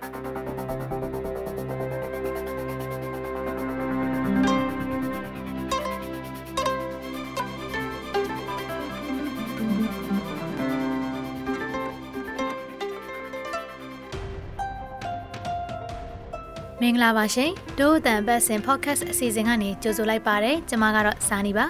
မင်္ဂလာပါရှင်ဒို့အတန်ပတ်စင် podcast အစီအစဉ်ကနေကြိုဆိုလိုက်ပါတယ်ကျွန်မကတော့စာနီပါ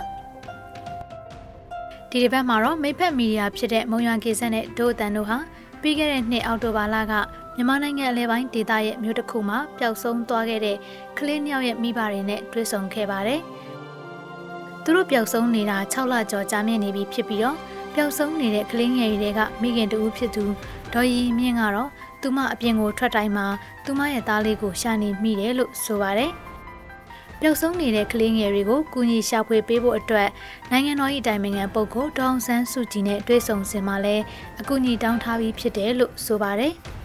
ဒီတစ်ပတ်မှာတော့မိဖက်မီဒီယာဖြစ်တဲ့မုံရွာကေဆက်နဲ့ဒို့အတန်တို့ဟာပြီးခဲ့တဲ့နှစ်အောက်တိုဘာလက မြန်မာနိုင်ငံအလဲပိုင်းဒေသရဲ့မြို့တစ်ခုမှာပျောက်ဆုံးသွားခဲ့တဲ့ကလေးနှစ်ယောက်ရဲ့မိဘတွေနဲ့တွေ့ဆုံခဲ့ပါတယ်သူတို့ပျောက်ဆုံးနေတာ6လကျော်ကြာမြင့်နေပြီဖြစ်ပြီးတော့ပျောက်ဆုံးနေတဲ့ကလေးငယ်တွေကမိခင်တူဦးဖြစ်သူဒေါ်ရီမြင့်ကတော့သူမအပြင်ကိုထွက်တိုင်းမှာသူမရဲ့သားလေးကိုရှာနေမိတယ်လို့ဆိုပါတယ်။ပျောက်ဆုံးနေတဲ့ကလေးငယ်တွေကိုကူညီရှာဖွေပေးဖို့အတွက်နိုင်ငံတော်၏အတိုင်ပင်ခံပုဂ္ဂိုလ်ဒေါအောင်ဆန်းစုကြည်နဲ့တွေ့ဆုံစင်မှာလဲအကူအညီတောင်းထားပြီးဖြစ်တယ်လို့ဆိုပါတယ်။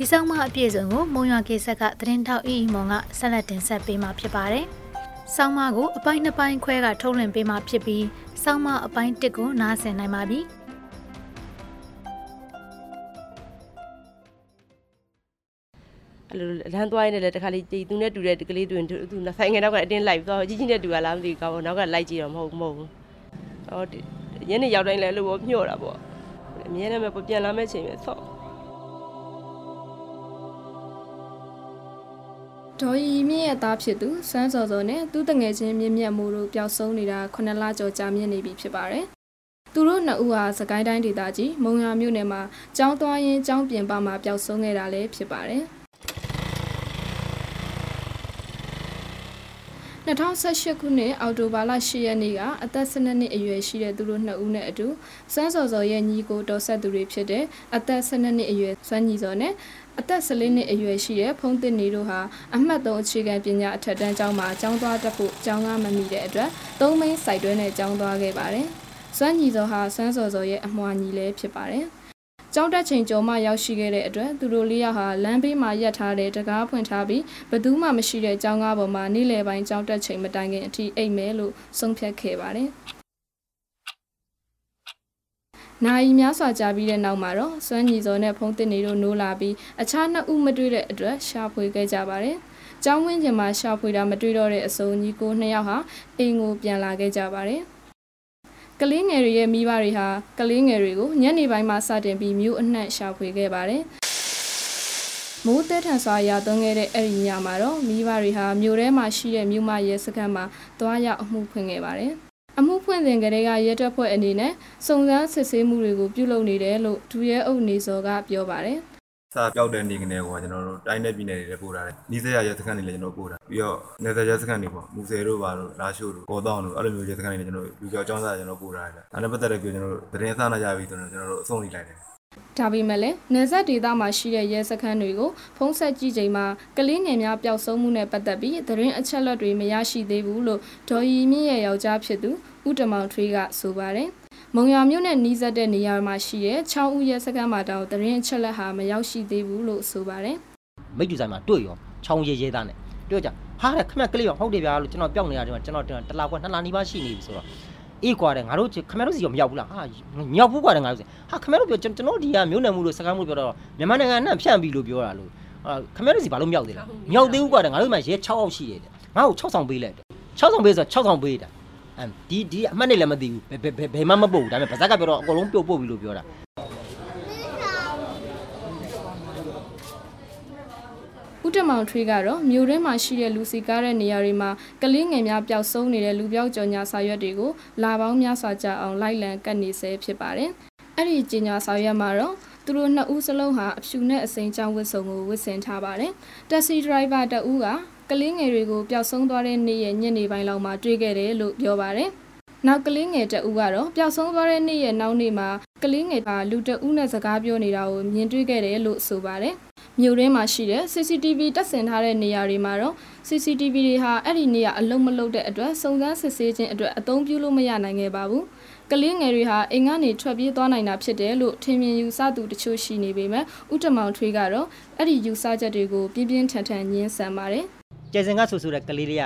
ဒီဆောင်မအပြည့်စုံကိုမုံရွာကေဆက်ကသတင်းထောက်အီအီမွန်ကဆက်လက်တင်ဆက်ပေးမှာဖြစ်ပါတယ်။ဆောင်းမကိုအပိုင်းနှစ်ပိုင်းခွဲကထုတ်လွှင့်ပေးမှာဖြစ်ပြီးဆောင်းမအပိုင်းတစ်ကိုနားဆင်နိုင်ပါပြီ။အဲ့လိုလမ်းသွားရင်းနဲ့လည်းတခါလေးတီသူနဲ့တူတဲ့ကလေးတူရင်သူဆိုင်ငယ်တော့ကအတင်းလိုက်သွားကြီးကြီးနဲ့တူရလားမသိဘူးကောင်းနောက်ကလိုက်ကြည့်တော့မဟုတ်မဟုတ်ဘူးဟောညနေရောက်တိုင်းလည်းလို့ညှို့တာပေါ့အမြဲတမ်းပဲပြန်လာမဲ့ချိန်ပဲဆော့ ဒေါ်ရီမြင့်ရဲ့သားဖြစ်သူစန်းစော်စော်နဲ့သူ့တငယ်ချင်းမြင့်မြတ်မိုးတို့ပျောက်ဆုံးနေတာ9လကျော်ကြာမြင့်နေပြီဖြစ်ပါတယ်။သူတို့နှစ်ဦးဟာစကိုင်းတိုင်းဒေသကြီးမုံရွာမြို့နယ်မှာကျောင်းသွားရင်းကျောင်းပြင်ပမှာပျောက်ဆုံးခဲ့တာလည်းဖြစ်ပါတယ်။ 2018ခုနှစ်အောက်တိုဘာလ10ရက်နေ့ကအသက်12နှစ်အရွယ်ရှိတဲ့သူတို့နှစ်ဦးနဲ့အတူစန်းစော်စော်ရဲ့ညီကိုတော်ဆက်သူတွေဖြစ်တဲ့အသက်12နှစ်အရွယ်စွမ်းညီစော်နဲ့အသက်14နှစ်အရွယ်ရှိတဲ့ဖုံးတစ်နေတို့ဟာအမှတ်3အခြေခံပညာအထက်တန်းကျောင်းမှာကျောင်းသွားတက်ဖို့ကျောင်းကားမမိတဲ့အတွက်သုံးမိန်းစိုက်တွဲနဲ့ကျောင်းသွားခဲ့ပါတယ်။စွမ်းညီစော်ဟာစွမ်းစော်စော်ရဲ့အမွှာညီလည်းဖြစ်ပါတယ်။ ကြောင်းတက်ချိန်ကျော်မှရောက်ရှိခဲ့တဲ့အတွက်သူတို့လေးယောက်ဟာလမ်းဘေးမှာရပ်ထားတဲ့တကားဖွင့်ထားပြီးဘသူမှမရှိတဲ့ကျောင်းကားပေါ်မှာနေ့လယ်ပိုင်းကြောင်းတက်ချိန်မတိုင်ခင်အထိအိပ်မယ်လို့ဆုံးဖြတ်ခဲ့ပါတယ်။နိုင်များစွာကြာပြီးတဲ့နောက်မှာတော့စွမ်းညီစော်နဲ့ဖုံးတင်နေတို့နိုးလာပြီးအခြားနှစ်ဦးမတွေ့တဲ့အတွက်ရှာဖွေခဲ့ကြပါတယ်။ကျောင်းဝင်းကျင်မှာရှာဖွေတာမတွေ့တော့တဲ့အစုံညီကိုနှစ်ယောက်ဟာအိမ်ကိုပြန်လာခဲ့ကြပါတယ်။ ကလေးငယ်တွေရဲ့မိဘတွေဟာကလေးငယ်တွေကိုညနေပိုင်းမှာစတင်ပြီးမြို့အနှံ့ရှာဖွေခဲ့ပါတယ်။မိုးတဲထန်စွာရာသွန်းခဲ့တဲ့အဲ့ဒီညမှာတော့မိဘတွေဟာမြို့ထဲမှာရှိတဲ့မြို့မရဲစခန်းမှာသွားရောက်အမှုဖွင့်ခဲ့ပါတယ်။အမှုဖွင့်စဉ်ကလေးကရဲတပ်ဖွဲ့အနေနဲ့စုံစမ်းစစ်ဆေးမှုတွေကိုပြုလုပ်နေတယ်လို့ဒူရဲအုပ်နေစောကပြောပါတယ်။ စာပြောက်တဲ့နေကနေကွာကျွန်တော်တို့တိုင်းနယ်ပြည်နယ်တွေလည်းပို့ထားတယ်နီးစပ်ရရဲစခန်းတွေလည်းကျွန်တော်ပို့ထားပြီးတော့နေသက်ရဲစခန်းတွေပေါ့မူဆယ်တို့ပါတို့လာရှို့တို့ပေါ်တော့တို့အဲ့လိုမျိုးရဲစခန်းတွေလည်းကျွန်တော်လူကြောက်ចောင်းသားကျွန်တော်ပို့ထားတယ်ဒါနဲ့ပတ်သက်တဲ့ပြောကျွန်တော်တို့သတင်းအစနာကြပြီဆိုတော့ကျွန်တော်တို့အဆုံးလိုက်လိုက်တယ်ဒါပေမဲ့လည်းနေဆက်ဒေသမှာရှိတဲ့ရဲစခန်းတွေကိုဖုံးဆက်ကြည့်ချိန်မှာကလေးငယ်များပျောက်ဆုံးမှုနဲ့ပတ်သက်ပြီးသတင်းအချက်အလက်တွေမရရှိသေးဘူးလို့ဒေါ်ရီမြင့်ရဲ့ယောက်ျားဖြစ်သူဦးတမောင်ထွေးကဆိုပါတယ်။ မုံရွာမြို့နဲ့နီးစပ်တဲ့နေရာမှာရှိတဲ့ချောင်းဦးရဲစခန်းမှာတောင်တရင်အချက်လက်ဟာမရောက်ရှိသေးဘူးလို့ဆိုပါတယ်မိတ်တူဆိုင်မှာတွေ့ရောချောင်းရဲရဲသားနဲ့တွေ့ကြဟာတဲ့ခမက်ကလေးရောဟုတ်တယ်ဗျာလို့ကျွန်တော်ပြောက်နေရတယ်ကျွန်တော်တလားကွာနှစ်လားနီးပါးရှိနေပြီဆိုတော့အေးကွာတဲ့ငါတို့ခမရတို့စီရောမရောက်ဘူးလားဟာမြောက်ဘူးကွာတဲ့ငါတို့စီဟာခမရတို့ပြောကျွန်တော်ဒီကမြို့နယ်မှုလို့စကားမှုပြောတော့မြန်မာနိုင်ငံနဲ့ဖြန့်ပြီလို့ပြောတာလို့အာခမရတို့စီဘာလို့မြောက်သေးလဲမြောက်သေးဘူးကွာတဲ့ငါတို့မှရဲ6အောင်ရှိတယ်ငါ့ကို6ဆောင်ပေးလိုက်တယ်6ဆောင်ပေးဆို6ဆောင်ပေးတာ ဒီဒီအမှတ်နဲ့လည်းမသိဘူးဘယ်ဘယ်ဘယ်မှမပုတ်ဘူးဒါပေမဲ့ဗဇက်ကပြောတော့အကုန်လုံးပြုတ်ပုတ်ပြီလို့ပြောတာဦးတမောင်ထွေးကတော့မြို့ထဲမှာရှိတဲ့လူစီကားတဲ့နေရာတွေမှာကလေးငယ်များပျောက်ဆုံးနေတဲ့လူပြောက်ကြော်ညာစာရွက်တွေကိုလာပေါင်းများစွာကြာအောင်လိုက်လံကတ်နေဆဲဖြစ်ပါတယ်။အဲ့ဒီကြော်ညာစာရွက်မှာတော့သူတို့နှစ်ဦးစလုံးဟာအဖြူနဲ့အစိမ်းချောင်းဝတ်စုံကိုဝတ်ဆင်ထားပါတယ်။တက်ဆီဒရိုက်ဘာတဦးက ကလေးငယ်တွေကိုပျောက်ဆုံးသွားတဲ့နေ့ရဲ့ညနေပိုင်းလောက်မှာတွေ့ခဲ့တယ်လို့ပြောပါတယ်။နောက်ကလေးငယ်တဦးကတော့ပျောက်ဆုံးသွားတဲ့နေ့ရဲ့နောက်နေ့မှာကလေးငယ်ကလူတဦးနဲ့စကားပြောနေတာကိုမြင်တွေ့ခဲ့တယ်လို့ဆိုပါတယ်။မြို့ထဲမှာရှိတဲ့ CCTV တပ်ဆင်ထားတဲ့နေရာတွေမှာတော့ CCTV တွေဟာအဲ့ဒီနေရာအလုံးမလုံးတဲ့အတွက်စုံစမ်းစစ်ဆေးခြင်းအတွက်အသုံးပြုလို့မရနိုင်ခဲ့ပါဘူး။ကလေးငယ်တွေဟာအိမ်ကနေထွက်ပြေးသွားနိုင်တာဖြစ်တယ်လို့ထင်မြင်ယူဆသူတချို့ရှိနေပေမဲ့ဥတမောင်ထွေးကတော့အဲ့ဒီယူဆချက်တွေကိုပြင်းပြင်းထန်ထန်ညှင်းဆန်ပါတယ်။ ကျယ်စင်ကဆူဆူတဲ့ကလေးလေးက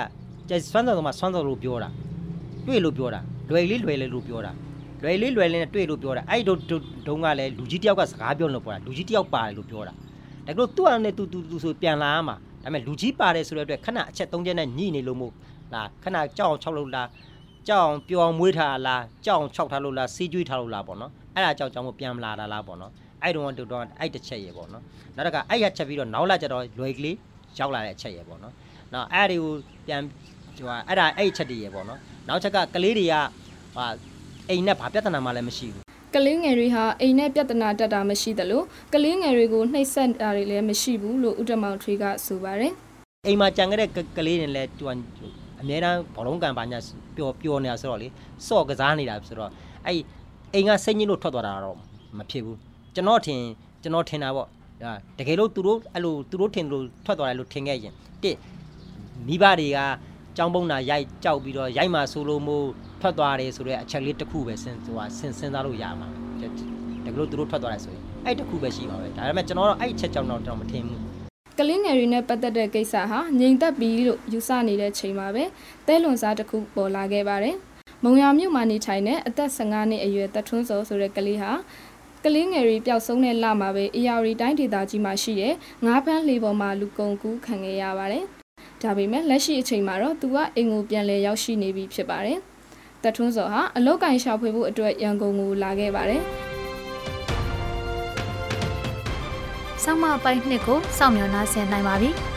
ကျယ်ဆွမ်းတော်ကမှဆွမ်းတော်လို့ပြောတာတွေ့လို့ပြောတာလွယ်လေးလွယ်လေးလို့ပြောတာလွယ်လေးလွယ်လေးနဲ့တွေ့လို့ပြောတာအဲ့ဒီဒုံကလည်းလူကြီးတယောက်ကစကားပြောလို့ပြောတာလူကြီးတယောက်ပါတယ်လို့ပြောတာဒါကလို့သူ့အနေနဲ့သူသူသူဆိုပြန်လာရမှာဒါပေမဲ့လူကြီးပါတယ်ဆိုတဲ့အတွက်ခဏအချက်၃ချက်နဲ့ညှိနေလို့မို့လားခဏကြောက်အောင်၆လို့လားကြောက်အောင်ပျော်အောင်မွေးထားလားကြောက်အောင်၆ထားလို့လားစီးကျွေးထားလို့လားပေါ့နော်အဲ့ဒါကြောက်ကြောင်မို့ပြန်မလာတာလားပေါ့နော်အဲ့တုန်းကတူတော့အဲ့တစ်ချက်ရေပေါ့နော်နောက်တစ်ခါအဲ့ရချက်ပြီးတော့နောက်လာကြတော့လွယ်ကလေးရောက်လာတဲ့အချက်ရေပေါ့နော် နောက်အဲ့ဒီကိုပြန်ဟိုအဲ့ဒါအဲ့ချက်တည်းရေပေါ့နော်နောက်ချက်ကကလေးတွေကဟာအိမ်နဲ့ဘာပြဿနာမှလည်းမရှိဘူးကလေးငယ်တွေဟာအိမ်နဲ့ပြဿနာတက်တာမရှိသလိုကလေးငယ်တွေကိုနှိပ်စက်တာတွေလည်းမရှိဘူးလို့ဦးတမောင်ထွေးကဆိုပါတယ်အိမ်မှာကြံခဲ့တဲ့ကကလေးတွေလည်းသူကအများတန်းဘောလုံးကန်ပါညာပျော်ပျော်နေတာဆိုတော့လေစော့ကစားနေတာဆိုတော့အဲ့အိမ်ကစိတ်ညစ်လို့ထွက်သွားတာတော့မဖြစ်ဘူးကျွန်တော်ထင်ကျွန်တော်ထင်တာပေါ့ဒါတကယ်လို့သူတို့အဲ့လိုသူတို့ထင်လို့ထွက်သွားတယ်လို့ထင်ခဲ့ရင်တစ် မိဘတွေကကြောင်းပုံနာရိုက်ကြောက်ပြီးတော့ရိုက်မှဆိုလို့မို့ထွက်သွားတယ်ဆိုတော့အချက်လေးတစ်ခုပဲစဉ်ဟိုဟာစဉ်စဉ်းစားလို့ရမှာတကယ်လို့သူတို့ထွက်သွားတယ်ဆိုရင်အဲ့တစ်ခုပဲရှိပါပဲဒါပေမဲ့ကျွန်တော်တော့အဲ့အချက်ကြောင့်တော့ကျွန်တော်မထင်ဘူးကလေးငယ်တွေနဲ့ပတ်သက်တဲ့ကိစ္စဟာငြိမ်သက်ပြီလို့ယူဆနေတဲ့ချိန်မှာပဲတဲလွန်စားတစ်ခုပေါ်လာခဲ့ပါတယ်။မုံရမြို့မှာနေထိုင်တဲ့အသက်15နှစ်အရွယ်သက်ထွန်းစောဆိုတဲ့ကလေးဟာကလေးငယ်တွေပျောက်ဆုံးတဲ့လမှာပဲအေယာရီတိုင်းဒေသကြီးမှာရှိတဲ့ငါးဖမ်းလေပေါ်မှာလူကုန်ကူးခံခဲ့ရပါတယ်။ ဒါပေမဲ့လက်ရှိအချိန်မှာတော့သူကအိမ်ကိုပြန်လည်ရောက်ရှိနေပြီဖြစ်ပါတယ်။သက်ထွန်းစောဟာအလောက်ကင်ရှာဖွေဖို့အတွက်ရန်ကုန်ကိုလာခဲ့ပါတယ်။ဆောင်းမပိုင်းနှစ်ကိုစောင့်မျှော်နှားဆင်နိုင်ပါပြီ။